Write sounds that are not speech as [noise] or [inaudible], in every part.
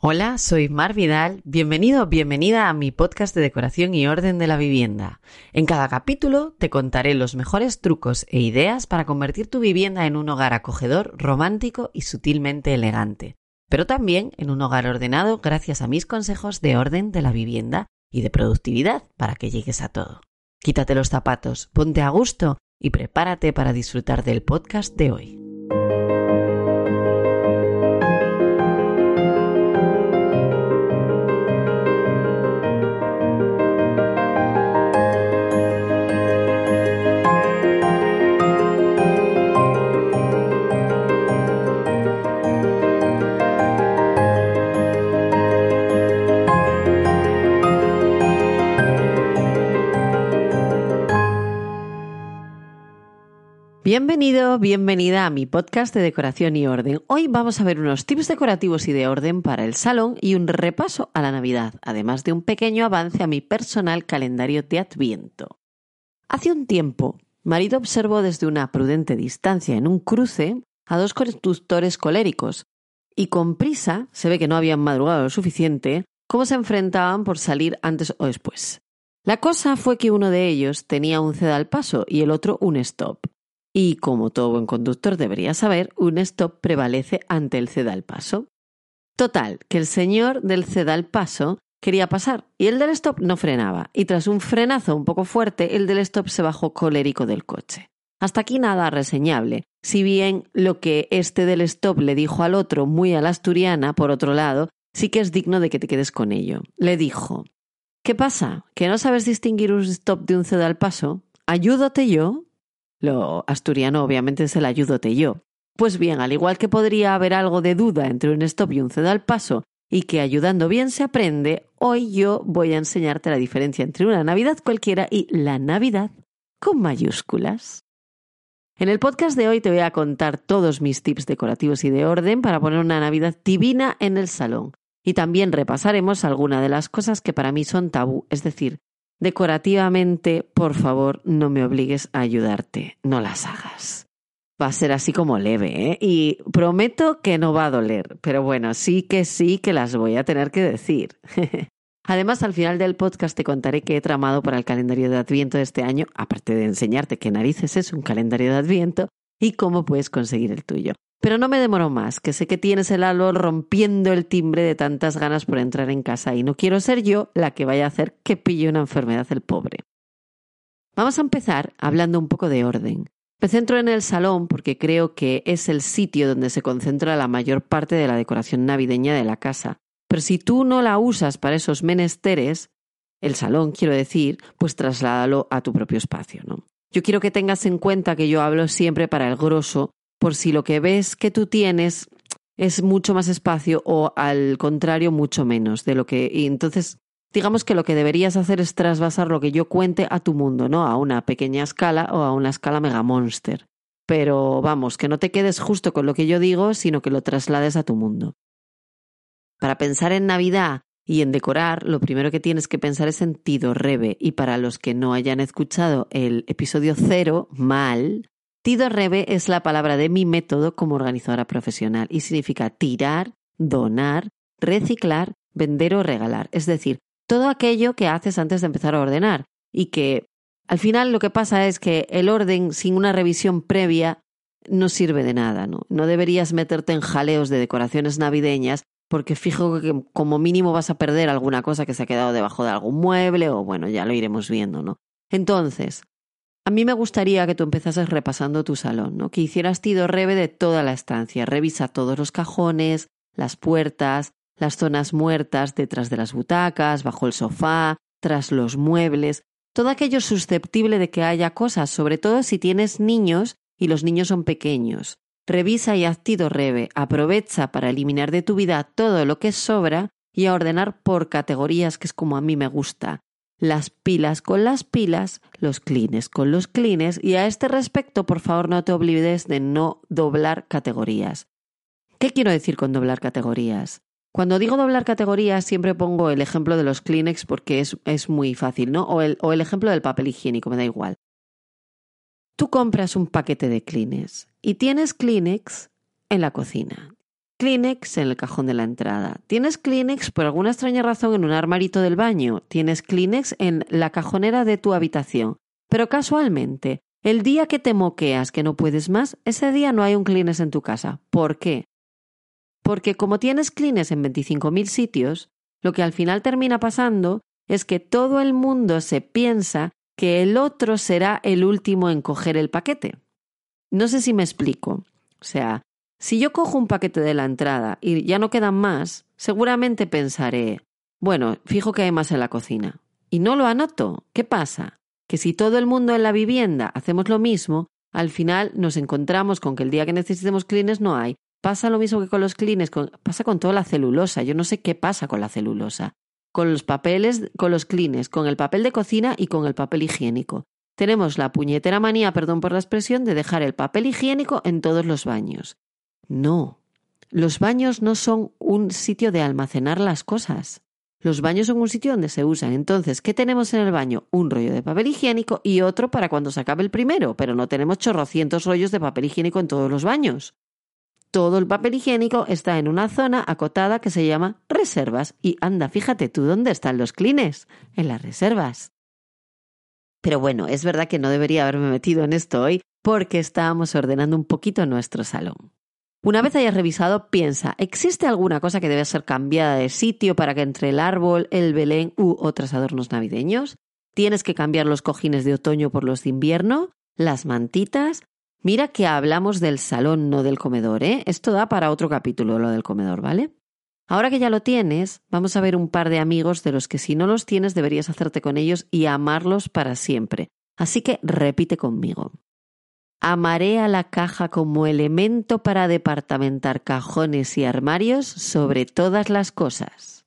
Hola, soy Mar Vidal. Bienvenido bienvenida a mi podcast de decoración y orden de la vivienda. En cada capítulo te contaré los mejores trucos e ideas para convertir tu vivienda en un hogar acogedor, romántico y sutilmente elegante, pero también en un hogar ordenado gracias a mis consejos de orden de la vivienda y de productividad para que llegues a todo. Quítate los zapatos, ponte a gusto y prepárate para disfrutar del podcast de hoy. Bienvenido, bienvenida a mi podcast de decoración y orden. Hoy vamos a ver unos tips decorativos y de orden para el salón y un repaso a la Navidad, además de un pequeño avance a mi personal calendario de Adviento. Hace un tiempo, marido observó desde una prudente distancia en un cruce a dos conductores coléricos y con prisa, se ve que no habían madrugado lo suficiente, cómo se enfrentaban por salir antes o después. La cosa fue que uno de ellos tenía un ceda al paso y el otro un stop. Y como todo buen conductor debería saber, un stop prevalece ante el ceda al paso. Total, que el señor del ceda al paso quería pasar y el del stop no frenaba, y tras un frenazo un poco fuerte, el del stop se bajó colérico del coche. Hasta aquí nada reseñable, si bien lo que este del stop le dijo al otro muy a la asturiana, por otro lado, sí que es digno de que te quedes con ello. Le dijo ¿Qué pasa? ¿Que no sabes distinguir un stop de un ceda al paso? ¿Ayúdate yo? Lo asturiano obviamente es el ayúdote yo. Pues bien, al igual que podría haber algo de duda entre un stop y un ceda al paso, y que ayudando bien se aprende, hoy yo voy a enseñarte la diferencia entre una Navidad cualquiera y la Navidad con mayúsculas. En el podcast de hoy te voy a contar todos mis tips decorativos y de orden para poner una Navidad divina en el salón. Y también repasaremos algunas de las cosas que para mí son tabú, es decir, Decorativamente, por favor, no me obligues a ayudarte, no las hagas. Va a ser así como leve, ¿eh? Y prometo que no va a doler, pero bueno, sí que sí que las voy a tener que decir. [laughs] Además, al final del podcast te contaré qué he tramado para el calendario de Adviento de este año, aparte de enseñarte qué narices es un calendario de Adviento y cómo puedes conseguir el tuyo. Pero no me demoro más, que sé que tienes el halo rompiendo el timbre de tantas ganas por entrar en casa y no quiero ser yo la que vaya a hacer que pille una enfermedad el pobre. Vamos a empezar hablando un poco de orden. Me centro en el salón porque creo que es el sitio donde se concentra la mayor parte de la decoración navideña de la casa. Pero si tú no la usas para esos menesteres, el salón quiero decir, pues trasládalo a tu propio espacio, ¿no? Yo quiero que tengas en cuenta que yo hablo siempre para el grosso por si lo que ves que tú tienes es mucho más espacio o al contrario mucho menos de lo que y entonces digamos que lo que deberías hacer es trasvasar lo que yo cuente a tu mundo, ¿no? A una pequeña escala o a una escala mega monster. Pero vamos, que no te quedes justo con lo que yo digo, sino que lo traslades a tu mundo. Para pensar en Navidad y en decorar, lo primero que tienes que pensar es en Tido Rebe. Y para los que no hayan escuchado el episodio cero, mal, Tido Rebe es la palabra de mi método como organizadora profesional y significa tirar, donar, reciclar, vender o regalar. Es decir, todo aquello que haces antes de empezar a ordenar y que al final lo que pasa es que el orden sin una revisión previa no sirve de nada, ¿no? No deberías meterte en jaleos de decoraciones navideñas porque fijo que como mínimo vas a perder alguna cosa que se ha quedado debajo de algún mueble o bueno, ya lo iremos viendo, ¿no? Entonces, a mí me gustaría que tú empezases repasando tu salón. Que hicieras tido rebe de toda la estancia. Revisa todos los cajones, las puertas, las zonas muertas detrás de las butacas, bajo el sofá, tras los muebles, todo aquello susceptible de que haya cosas, sobre todo si tienes niños y los niños son pequeños. Revisa y haz tido rebe, aprovecha para eliminar de tu vida todo lo que sobra y ordenar por categorías, que es como a mí me gusta. Las pilas con las pilas, los clines con los clines y a este respecto, por favor, no te olvides de no doblar categorías. ¿Qué quiero decir con doblar categorías? Cuando digo doblar categorías, siempre pongo el ejemplo de los Kleenex porque es, es muy fácil, ¿no? O el, o el ejemplo del papel higiénico, me da igual. Tú compras un paquete de Kleenex y tienes Kleenex en la cocina. Kleenex en el cajón de la entrada. Tienes Kleenex por alguna extraña razón en un armarito del baño. Tienes Kleenex en la cajonera de tu habitación. Pero casualmente, el día que te moqueas que no puedes más, ese día no hay un Kleenex en tu casa. ¿Por qué? Porque como tienes Kleenex en 25.000 sitios, lo que al final termina pasando es que todo el mundo se piensa que el otro será el último en coger el paquete. No sé si me explico. O sea, si yo cojo un paquete de la entrada y ya no quedan más, seguramente pensaré, bueno, fijo que hay más en la cocina. Y no lo anoto. ¿Qué pasa? Que si todo el mundo en la vivienda hacemos lo mismo, al final nos encontramos con que el día que necesitemos clines no hay. Pasa lo mismo que con los clines, pasa con toda la celulosa. Yo no sé qué pasa con la celulosa. Con los papeles, con los clines, con el papel de cocina y con el papel higiénico. Tenemos la puñetera manía, perdón por la expresión, de dejar el papel higiénico en todos los baños. No, los baños no son un sitio de almacenar las cosas. Los baños son un sitio donde se usan. Entonces, ¿qué tenemos en el baño? Un rollo de papel higiénico y otro para cuando se acabe el primero, pero no tenemos chorrocientos rollos de papel higiénico en todos los baños. Todo el papel higiénico está en una zona acotada que se llama reservas. Y anda, fíjate tú dónde están los clines. En las reservas. Pero bueno, es verdad que no debería haberme metido en esto hoy porque estábamos ordenando un poquito nuestro salón. Una vez hayas revisado, piensa, ¿existe alguna cosa que debe ser cambiada de sitio para que entre el árbol, el belén u otros adornos navideños? ¿Tienes que cambiar los cojines de otoño por los de invierno? ¿Las mantitas? Mira que hablamos del salón, no del comedor, ¿eh? Esto da para otro capítulo, lo del comedor, ¿vale? Ahora que ya lo tienes, vamos a ver un par de amigos de los que si no los tienes deberías hacerte con ellos y amarlos para siempre. Así que repite conmigo. Amaré a la caja como elemento para departamentar cajones y armarios sobre todas las cosas.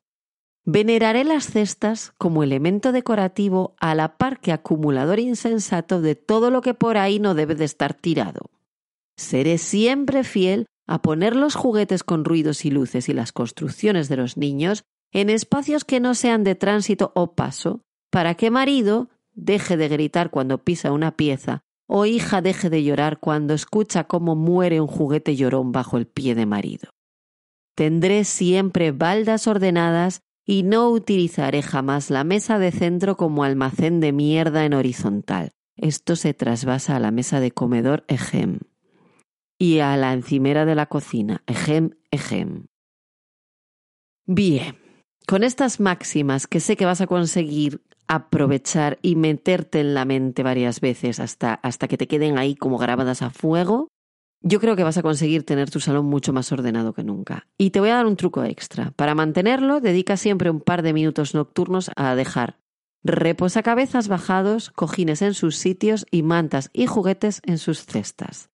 Veneraré las cestas como elemento decorativo a la par que acumulador insensato de todo lo que por ahí no debe de estar tirado. Seré siempre fiel a poner los juguetes con ruidos y luces y las construcciones de los niños en espacios que no sean de tránsito o paso, para que marido deje de gritar cuando pisa una pieza o hija deje de llorar cuando escucha cómo muere un juguete llorón bajo el pie de marido. Tendré siempre baldas ordenadas y no utilizaré jamás la mesa de centro como almacén de mierda en horizontal. Esto se trasvasa a la mesa de comedor ejem y a la encimera de la cocina ejem ejem. Bien, con estas máximas que sé que vas a conseguir aprovechar y meterte en la mente varias veces hasta, hasta que te queden ahí como grabadas a fuego, yo creo que vas a conseguir tener tu salón mucho más ordenado que nunca. Y te voy a dar un truco extra. Para mantenerlo, dedica siempre un par de minutos nocturnos a dejar reposacabezas bajados, cojines en sus sitios y mantas y juguetes en sus cestas.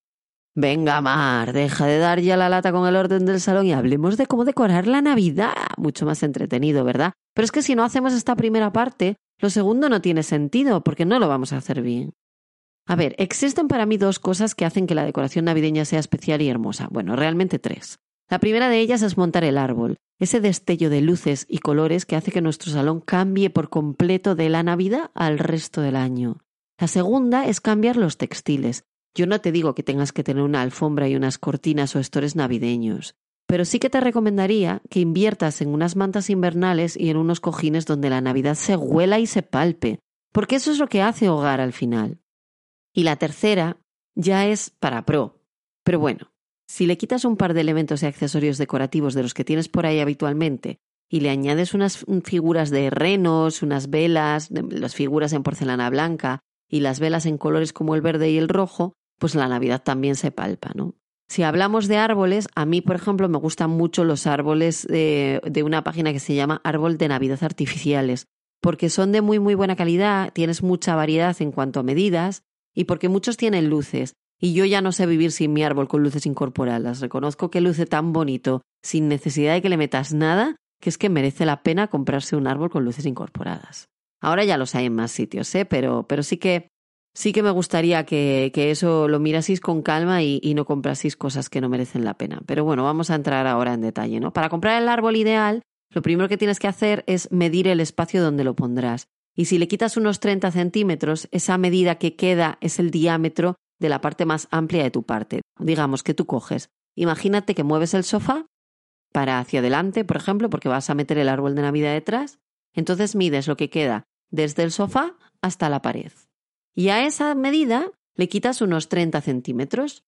Venga, Mar, deja de dar ya la lata con el orden del salón y hablemos de cómo decorar la Navidad. Mucho más entretenido, ¿verdad? Pero es que si no hacemos esta primera parte, lo segundo no tiene sentido porque no lo vamos a hacer bien. A ver, existen para mí dos cosas que hacen que la decoración navideña sea especial y hermosa. Bueno, realmente tres. La primera de ellas es montar el árbol, ese destello de luces y colores que hace que nuestro salón cambie por completo de la Navidad al resto del año. La segunda es cambiar los textiles. Yo no te digo que tengas que tener una alfombra y unas cortinas o estores navideños, pero sí que te recomendaría que inviertas en unas mantas invernales y en unos cojines donde la Navidad se huela y se palpe, porque eso es lo que hace hogar al final. Y la tercera ya es para pro. Pero bueno, si le quitas un par de elementos y accesorios decorativos de los que tienes por ahí habitualmente y le añades unas figuras de renos, unas velas, las figuras en porcelana blanca y las velas en colores como el verde y el rojo, pues la Navidad también se palpa, ¿no? Si hablamos de árboles, a mí, por ejemplo, me gustan mucho los árboles de, de, una página que se llama Árbol de Navidad Artificiales, porque son de muy, muy buena calidad, tienes mucha variedad en cuanto a medidas y porque muchos tienen luces. Y yo ya no sé vivir sin mi árbol con luces incorporadas. Reconozco que luce tan bonito, sin necesidad de que le metas nada, que es que merece la pena comprarse un árbol con luces incorporadas. Ahora ya los hay en más sitios, ¿eh? pero, pero sí que sí que me gustaría que, que eso lo miraseis con calma y, no compraseis cosas que no merecen la pena. Pero bueno, vamos a entrar ahora en detalle, ¿no? Para comprar el árbol ideal, lo primero que tienes que hacer es medir el espacio donde lo pondrás. Y si le quitas unos 30 centímetros, esa medida que queda es el diámetro de la parte más amplia de tu parte. Digamos que tú coges. Imagínate que mueves el sofá para hacia adelante, por ejemplo, porque vas a meter el árbol de Navidad detrás. Entonces mides lo que queda desde el sofá hasta la pared. Y a esa medida le quitas unos 30 centímetros.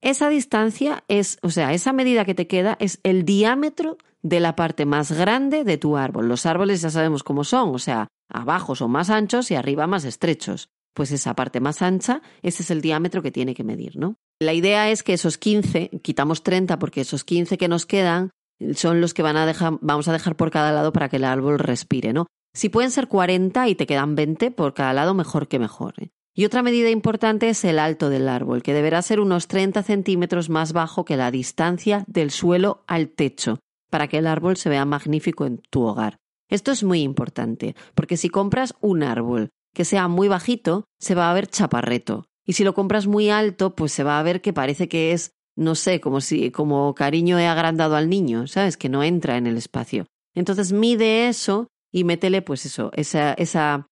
Esa distancia es, o sea, esa medida que te queda es el diámetro de la parte más grande de tu árbol. Los árboles ya sabemos cómo son, o sea, abajo son más anchos y arriba más estrechos. Pues esa parte más ancha, ese es el diámetro que tiene que medir, ¿no? La idea es que esos 15, quitamos 30 porque esos 15 que nos quedan son los que van a dejar, vamos a dejar por cada lado para que el árbol respire, ¿no? Si pueden ser 40 y te quedan 20 por cada lado, mejor que mejor. ¿eh? Y otra medida importante es el alto del árbol, que deberá ser unos 30 centímetros más bajo que la distancia del suelo al techo, para que el árbol se vea magnífico en tu hogar. Esto es muy importante, porque si compras un árbol que sea muy bajito, se va a ver chaparreto. Y si lo compras muy alto, pues se va a ver que parece que es, no sé, como si, como cariño he agrandado al niño, ¿sabes? Que no entra en el espacio. Entonces mide eso y métele, pues eso, esa, esa,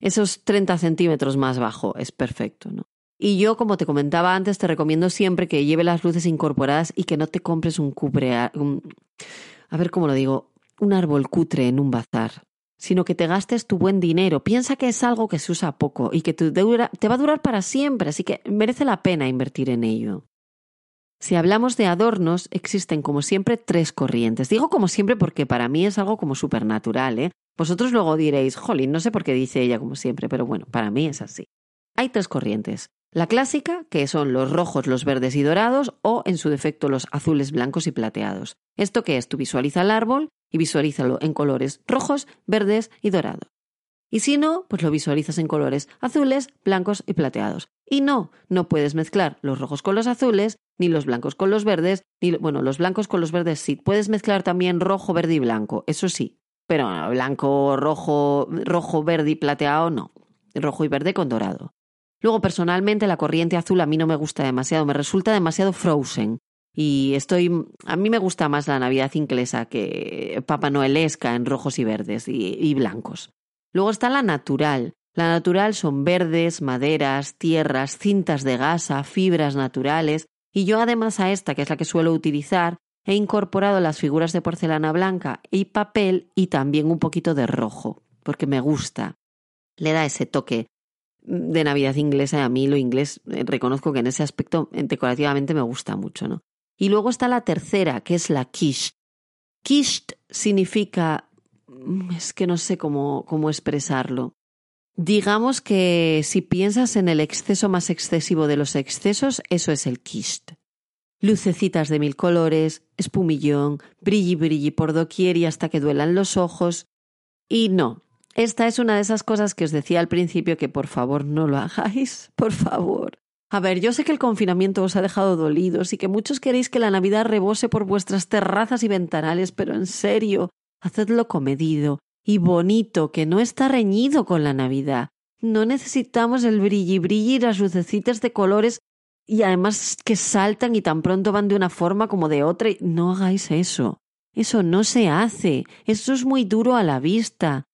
esos 30 centímetros más bajo. Es perfecto, ¿no? Y yo, como te comentaba antes, te recomiendo siempre que lleve las luces incorporadas y que no te compres un cubre, un, a ver cómo lo digo, un árbol cutre en un bazar, sino que te gastes tu buen dinero. Piensa que es algo que se usa poco y que te, te va a durar para siempre, así que merece la pena invertir en ello. Si hablamos de adornos, existen como siempre tres corrientes. Digo como siempre porque para mí es algo como supernatural, ¿eh? Vosotros luego diréis, jolín, no sé por qué dice ella como siempre, pero bueno, para mí es así. Hay tres corrientes. La clásica, que son los rojos, los verdes y dorados, o en su defecto los azules, blancos y plateados. ¿Esto qué es? Tú visualiza el árbol y visualízalo en colores rojos, verdes y dorados. Y si no, pues lo visualizas en colores azules, blancos y plateados. Y no, no puedes mezclar los rojos con los azules, ni los blancos con los verdes, ni bueno, los blancos con los verdes sí. Puedes mezclar también rojo, verde y blanco, eso sí. Pero blanco, rojo, rojo, verde y plateado no. Rojo y verde con dorado. Luego, personalmente, la corriente azul a mí no me gusta demasiado, me resulta demasiado frozen. Y estoy. A mí me gusta más la Navidad inglesa que Papá Noelesca en rojos y verdes y, y blancos. Luego está la natural. La natural son verdes, maderas, tierras, cintas de gasa, fibras naturales. Y yo, además, a esta, que es la que suelo utilizar, he incorporado las figuras de porcelana blanca y papel y también un poquito de rojo, porque me gusta. Le da ese toque de Navidad inglesa y a mí lo inglés eh, reconozco que en ese aspecto eh, decorativamente me gusta mucho, ¿no? Y luego está la tercera, que es la quiche. Quiche significa, mm, es que no sé cómo, cómo expresarlo. Digamos que si piensas en el exceso más excesivo de los excesos, eso es el quiche. Lucecitas de mil colores, espumillón, brilli brilli por doquier y hasta que duelan los ojos. Y no, esta es una de esas cosas que os decía al principio que por favor no lo hagáis, por favor. A ver, yo sé que el confinamiento os ha dejado dolidos y que muchos queréis que la Navidad rebose por vuestras terrazas y ventanales, pero en serio, hacedlo comedido y bonito, que no está reñido con la Navidad. No necesitamos el brilli brilli y las lucecitas de colores y además que saltan y tan pronto van de una forma como de otra. No hagáis eso. Eso no se hace. Eso es muy duro a la vista.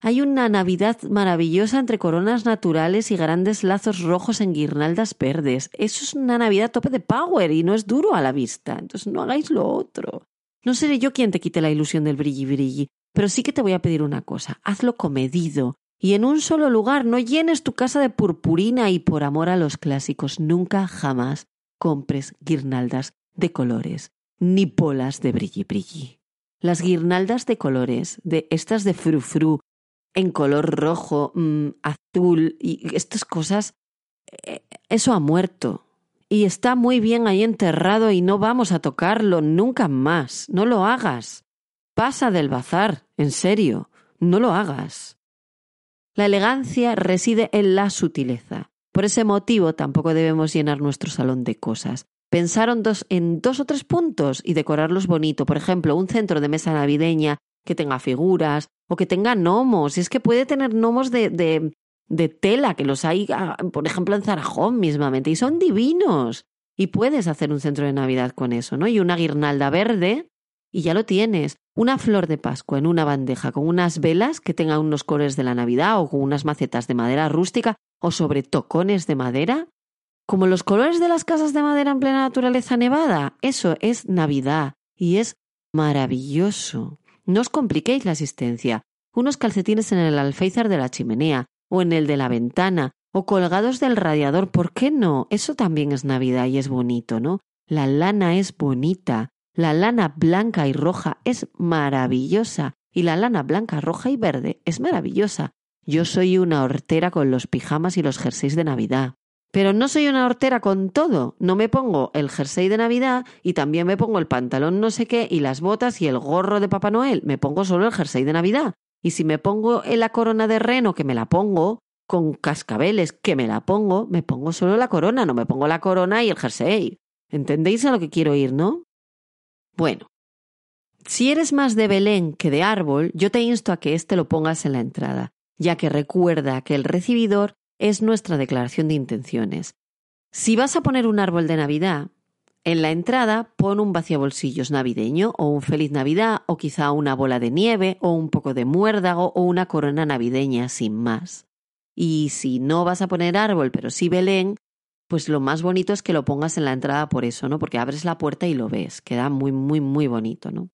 Hay una Navidad maravillosa entre coronas naturales y grandes lazos rojos en guirnaldas verdes. Eso es una Navidad tope de power y no es duro a la vista. Entonces no hagáis lo otro. No seré yo quien te quite la ilusión del brilli brilli, pero sí que te voy a pedir una cosa. Hazlo comedido. Y en un solo lugar, no llenes tu casa de purpurina y por amor a los clásicos, nunca jamás compres guirnaldas de colores, ni polas de brilli brilli. Las guirnaldas de colores, de estas de frufru, en color rojo, mm, azul y estas cosas, eh, eso ha muerto. Y está muy bien ahí enterrado y no vamos a tocarlo nunca más. No lo hagas. Pasa del bazar, en serio, no lo hagas. La elegancia reside en la sutileza. Por ese motivo tampoco debemos llenar nuestro salón de cosas. pensaron dos, en dos o tres puntos y decorarlos bonito. Por ejemplo, un centro de mesa navideña que tenga figuras o que tenga gnomos. Y es que puede tener gnomos de, de, de tela, que los hay, ah, por ejemplo, en Zarajón mismamente, y son divinos. Y puedes hacer un centro de Navidad con eso, ¿no? Y una guirnalda verde, y ya lo tienes. Una flor de Pascua en una bandeja con unas velas que tengan unos colores de la Navidad o con unas macetas de madera rústica o sobre tocones de madera. Como los colores de las casas de madera en plena naturaleza nevada. Eso es Navidad y es maravilloso. No os compliquéis la asistencia. Unos calcetines en el alféizar de la chimenea, o en el de la ventana, o colgados del radiador, ¿por qué no? Eso también es Navidad y es bonito, ¿no? La lana es bonita, la lana blanca y roja es maravillosa, y la lana blanca, roja y verde es maravillosa. Yo soy una hortera con los pijamas y los jerseys de Navidad. Pero no soy una hortera con todo. No me pongo el jersey de Navidad y también me pongo el pantalón no sé qué y las botas y el gorro de Papá Noel. Me pongo solo el jersey de Navidad. Y si me pongo en la corona de reno, que me la pongo, con cascabeles, que me la pongo, me pongo solo la corona, no me pongo la corona y el jersey. ¿Entendéis a lo que quiero ir, no? Bueno, si eres más de Belén que de árbol, yo te insto a que éste lo pongas en la entrada, ya que recuerda que el recibidor es nuestra declaración de intenciones. Si vas a poner un árbol de Navidad, en la entrada pon un vaciabolsillos navideño o un feliz Navidad o quizá una bola de nieve o un poco de muérdago o una corona navideña sin más. Y si no vas a poner árbol pero sí Belén, pues lo más bonito es que lo pongas en la entrada por eso, ¿no? Porque abres la puerta y lo ves, queda muy, muy, muy bonito, ¿no?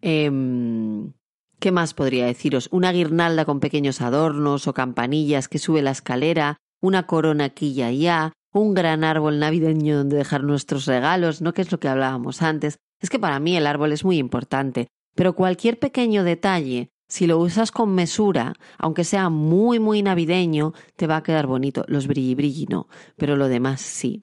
Em, ¿Qué más podría deciros? Una guirnalda con pequeños adornos o campanillas que sube la escalera, una corona aquí y allá, un gran árbol navideño donde dejar nuestros regalos, ¿no? Que es lo que hablábamos antes. Es que para mí el árbol es muy importante, pero cualquier pequeño detalle, si lo usas con mesura, aunque sea muy, muy navideño, te va a quedar bonito. Los brilli brilli no, pero lo demás sí.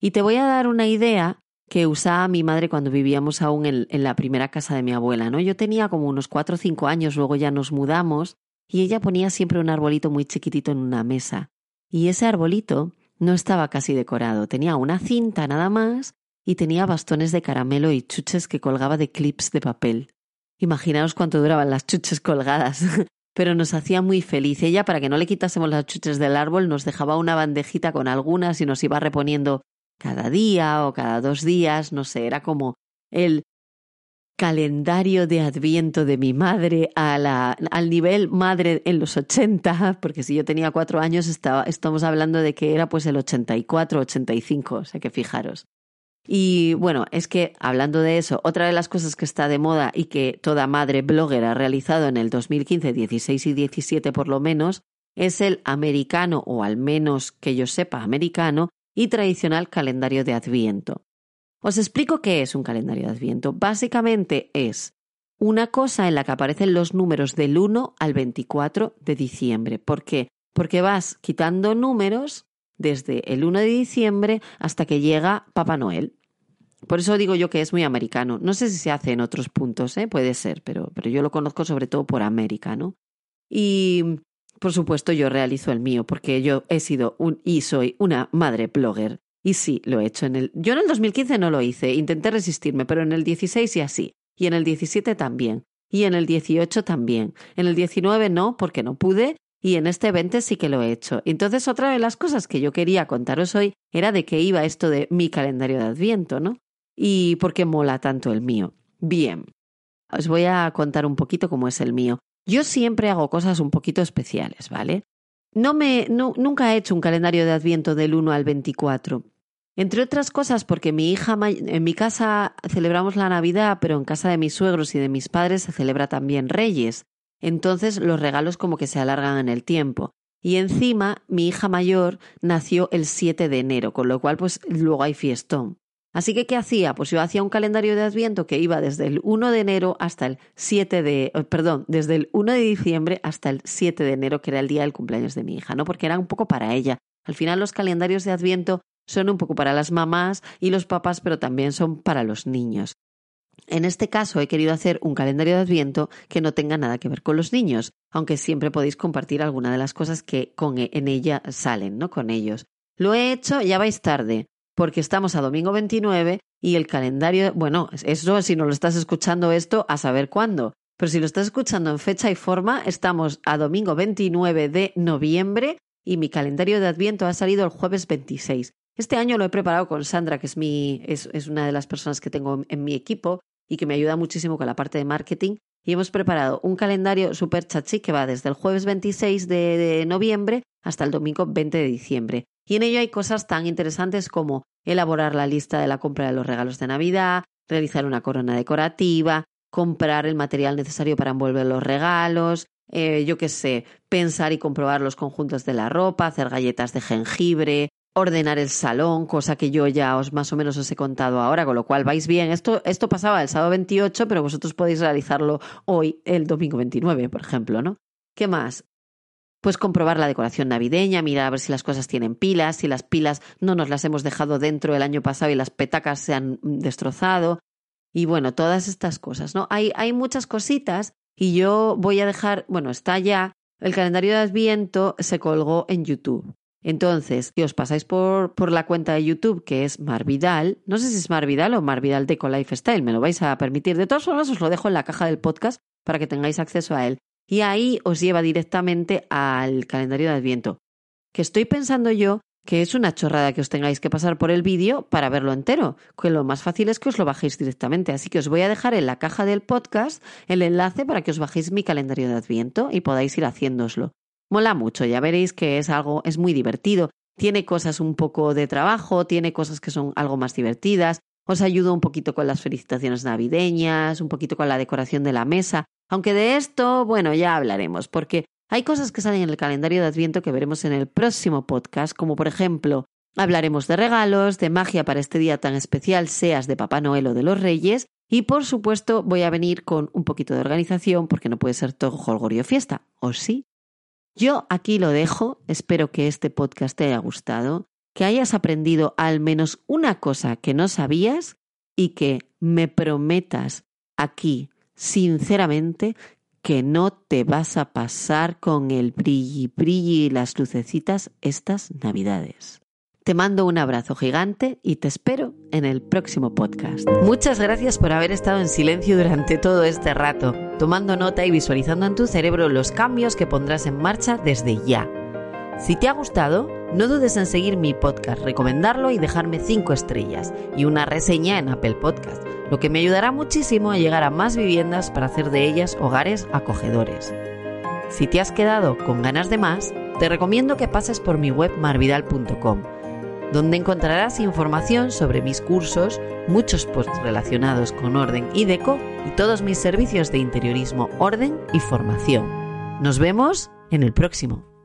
Y te voy a dar una idea que usaba mi madre cuando vivíamos aún en, en, la primera casa de mi abuela, ¿no? Yo tenía como unos cuatro o cinco años, luego ya nos mudamos, y ella ponía siempre un arbolito muy chiquitito en una mesa. Y ese arbolito no estaba casi decorado, tenía una cinta nada más y tenía bastones de caramelo y chuches que colgaba de clips de papel. Imaginaos cuánto duraban las chuches colgadas. [laughs] Pero nos hacía muy feliz. Ella, para que no le quitásemos las chuches del árbol, nos dejaba una bandejita con algunas y nos iba reponiendo cada día o cada dos días, no sé, era como el calendario de adviento de mi madre al nivel madre en los 80, porque si yo tenía cuatro años estaba, estamos hablando de que era pues el 84, 85, o sea que fijaros. Y bueno, es que hablando de eso, otra de las cosas que está de moda y que toda madre blogger ha realizado en el 2015, 16 y 17 por lo menos, es el americano, o al menos que yo sepa americano, y tradicional calendario de adviento. Os explico qué es un calendario de Adviento. Básicamente es una cosa en la que aparecen los números del 1 al 24 de diciembre. ¿Por qué? Porque vas quitando números desde el 1 de diciembre hasta que llega Papá Noel. Por eso digo yo que es muy americano. No sé si se hace en otros puntos, ¿eh? puede ser, pero, pero yo lo conozco sobre todo por América, ¿no? Y por supuesto yo realizo el mío, porque yo he sido un y soy una madre blogger. Y sí, lo he hecho en el... Yo en el 2015 no lo hice, intenté resistirme, pero en el 16 y así. Y en el 17 también. Y en el 18 también. En el 19 no, porque no pude. Y en este 20 sí que lo he hecho. Entonces, otra de las cosas que yo quería contaros hoy era de qué iba esto de mi calendario de Adviento, ¿no? Y por qué mola tanto el mío. Bien, os voy a contar un poquito cómo es el mío. Yo siempre hago cosas un poquito especiales, ¿vale? No me, nunca he hecho un calendario de Adviento del 1 al 24. Entre otras cosas porque mi hija, en mi casa celebramos la Navidad, pero en casa de mis suegros y de mis padres se celebra también Reyes. Entonces los regalos como que se alargan en el tiempo. Y encima mi hija mayor nació el 7 de enero, con lo cual pues luego hay fiestón. Así que, ¿qué hacía? Pues yo hacía un calendario de Adviento que iba desde el 1 de enero hasta el 7 de, eh, perdón, desde el 1 de diciembre hasta el 7 de enero, que era el día del cumpleaños de mi hija, ¿no? Porque era un poco para ella. Al final los calendarios de Adviento son un poco para las mamás y los papás, pero también son para los niños. En este caso he querido hacer un calendario de Adviento que no tenga nada que ver con los niños, aunque siempre podéis compartir alguna de las cosas que con, e, en ella salen, ¿no? Con ellos. Lo he hecho, ya vais tarde, porque estamos a domingo 29 y el calendario, bueno, eso si no lo estás escuchando esto, a saber cuándo. Pero si lo estás escuchando en fecha y forma, estamos a domingo 29 de noviembre y mi calendario de Adviento ha salido el jueves 26. Este año lo he preparado con Sandra, que es, mi, es, es una de las personas que tengo en mi equipo y que me ayuda muchísimo con la parte de marketing. Y hemos preparado un calendario súper chachi que va desde el jueves 26 de, noviembre hasta el domingo 20 de diciembre. Y en ello hay cosas tan interesantes como elaborar la lista de la compra de los regalos de Navidad, realizar una corona decorativa, comprar el material necesario para envolver los regalos, eh, yo qué sé, pensar y comprobar los conjuntos de la ropa, hacer galletas de jengibre, ordenar el salón, cosa que yo ya os más o menos os he contado ahora, con lo cual vais bien. Esto, esto pasaba el sábado 28, pero vosotros podéis realizarlo hoy, el domingo 29, por ejemplo, ¿no? ¿Qué más? Pues comprobar la decoración navideña, mirar a ver si las cosas tienen pilas, si las pilas no nos las hemos dejado dentro el año pasado y las petacas se han destrozado. Y bueno, todas estas cosas, ¿no? Hay, hay muchas cositas y yo voy a dejar, bueno, está ya, el calendario de Adviento se colgó en YouTube. Entonces, si os pasáis por, por la cuenta de YouTube, que es Marvidal, no sé si es Marvidal o Marvidal Deco Lifestyle, me lo vais a permitir. De todas formas, os lo dejo en la caja del podcast para que tengáis acceso a él. Y ahí os lleva directamente al calendario de Adviento. Que estoy pensando yo que es una chorrada que os tengáis que pasar por el vídeo para verlo entero, que lo más fácil es que os lo bajéis directamente. Así que os voy a dejar en la caja del podcast el enlace para que os bajéis mi calendario de Adviento y podáis ir haciéndoslo. Mola mucho, ya veréis que es algo, es muy divertido. Tiene cosas un poco de trabajo, tiene cosas que son algo más divertidas. Os ayuda un poquito con las felicitaciones navideñas, un poquito con la decoración de la mesa. Aunque de esto, bueno, ya hablaremos, porque hay cosas que salen en el calendario de Adviento que veremos en el próximo podcast, como por ejemplo, hablaremos de regalos, de magia para este día tan especial, seas de Papá Noel o de los Reyes, y por supuesto voy a venir con un poquito de organización, porque no puede ser todo jolgorio fiesta, ¿o sí? Yo aquí lo dejo, espero que este podcast te haya gustado, que hayas aprendido al menos una cosa que no sabías y que me prometas aquí, sinceramente, que no te vas a pasar con el brilli brilli y las lucecitas estas navidades. Te mando un abrazo gigante y te espero en el próximo podcast. Muchas gracias por haber estado en silencio durante todo este rato, tomando nota y visualizando en tu cerebro los cambios que pondrás en marcha desde ya. Si te ha gustado, no dudes en seguir mi podcast, recomendarlo y dejarme 5 estrellas y una reseña en Apple Podcast lo que me ayudará muchísimo a llegar a más viviendas para hacer de ellas hogares acogedores. Si te has quedado con ganas de más, te recomiendo que pases por mi web marvidal.com, donde encontrarás información sobre mis cursos, muchos posts relacionados con orden y deco y todos mis servicios de interiorismo, orden y formación. Nos vemos en el próximo.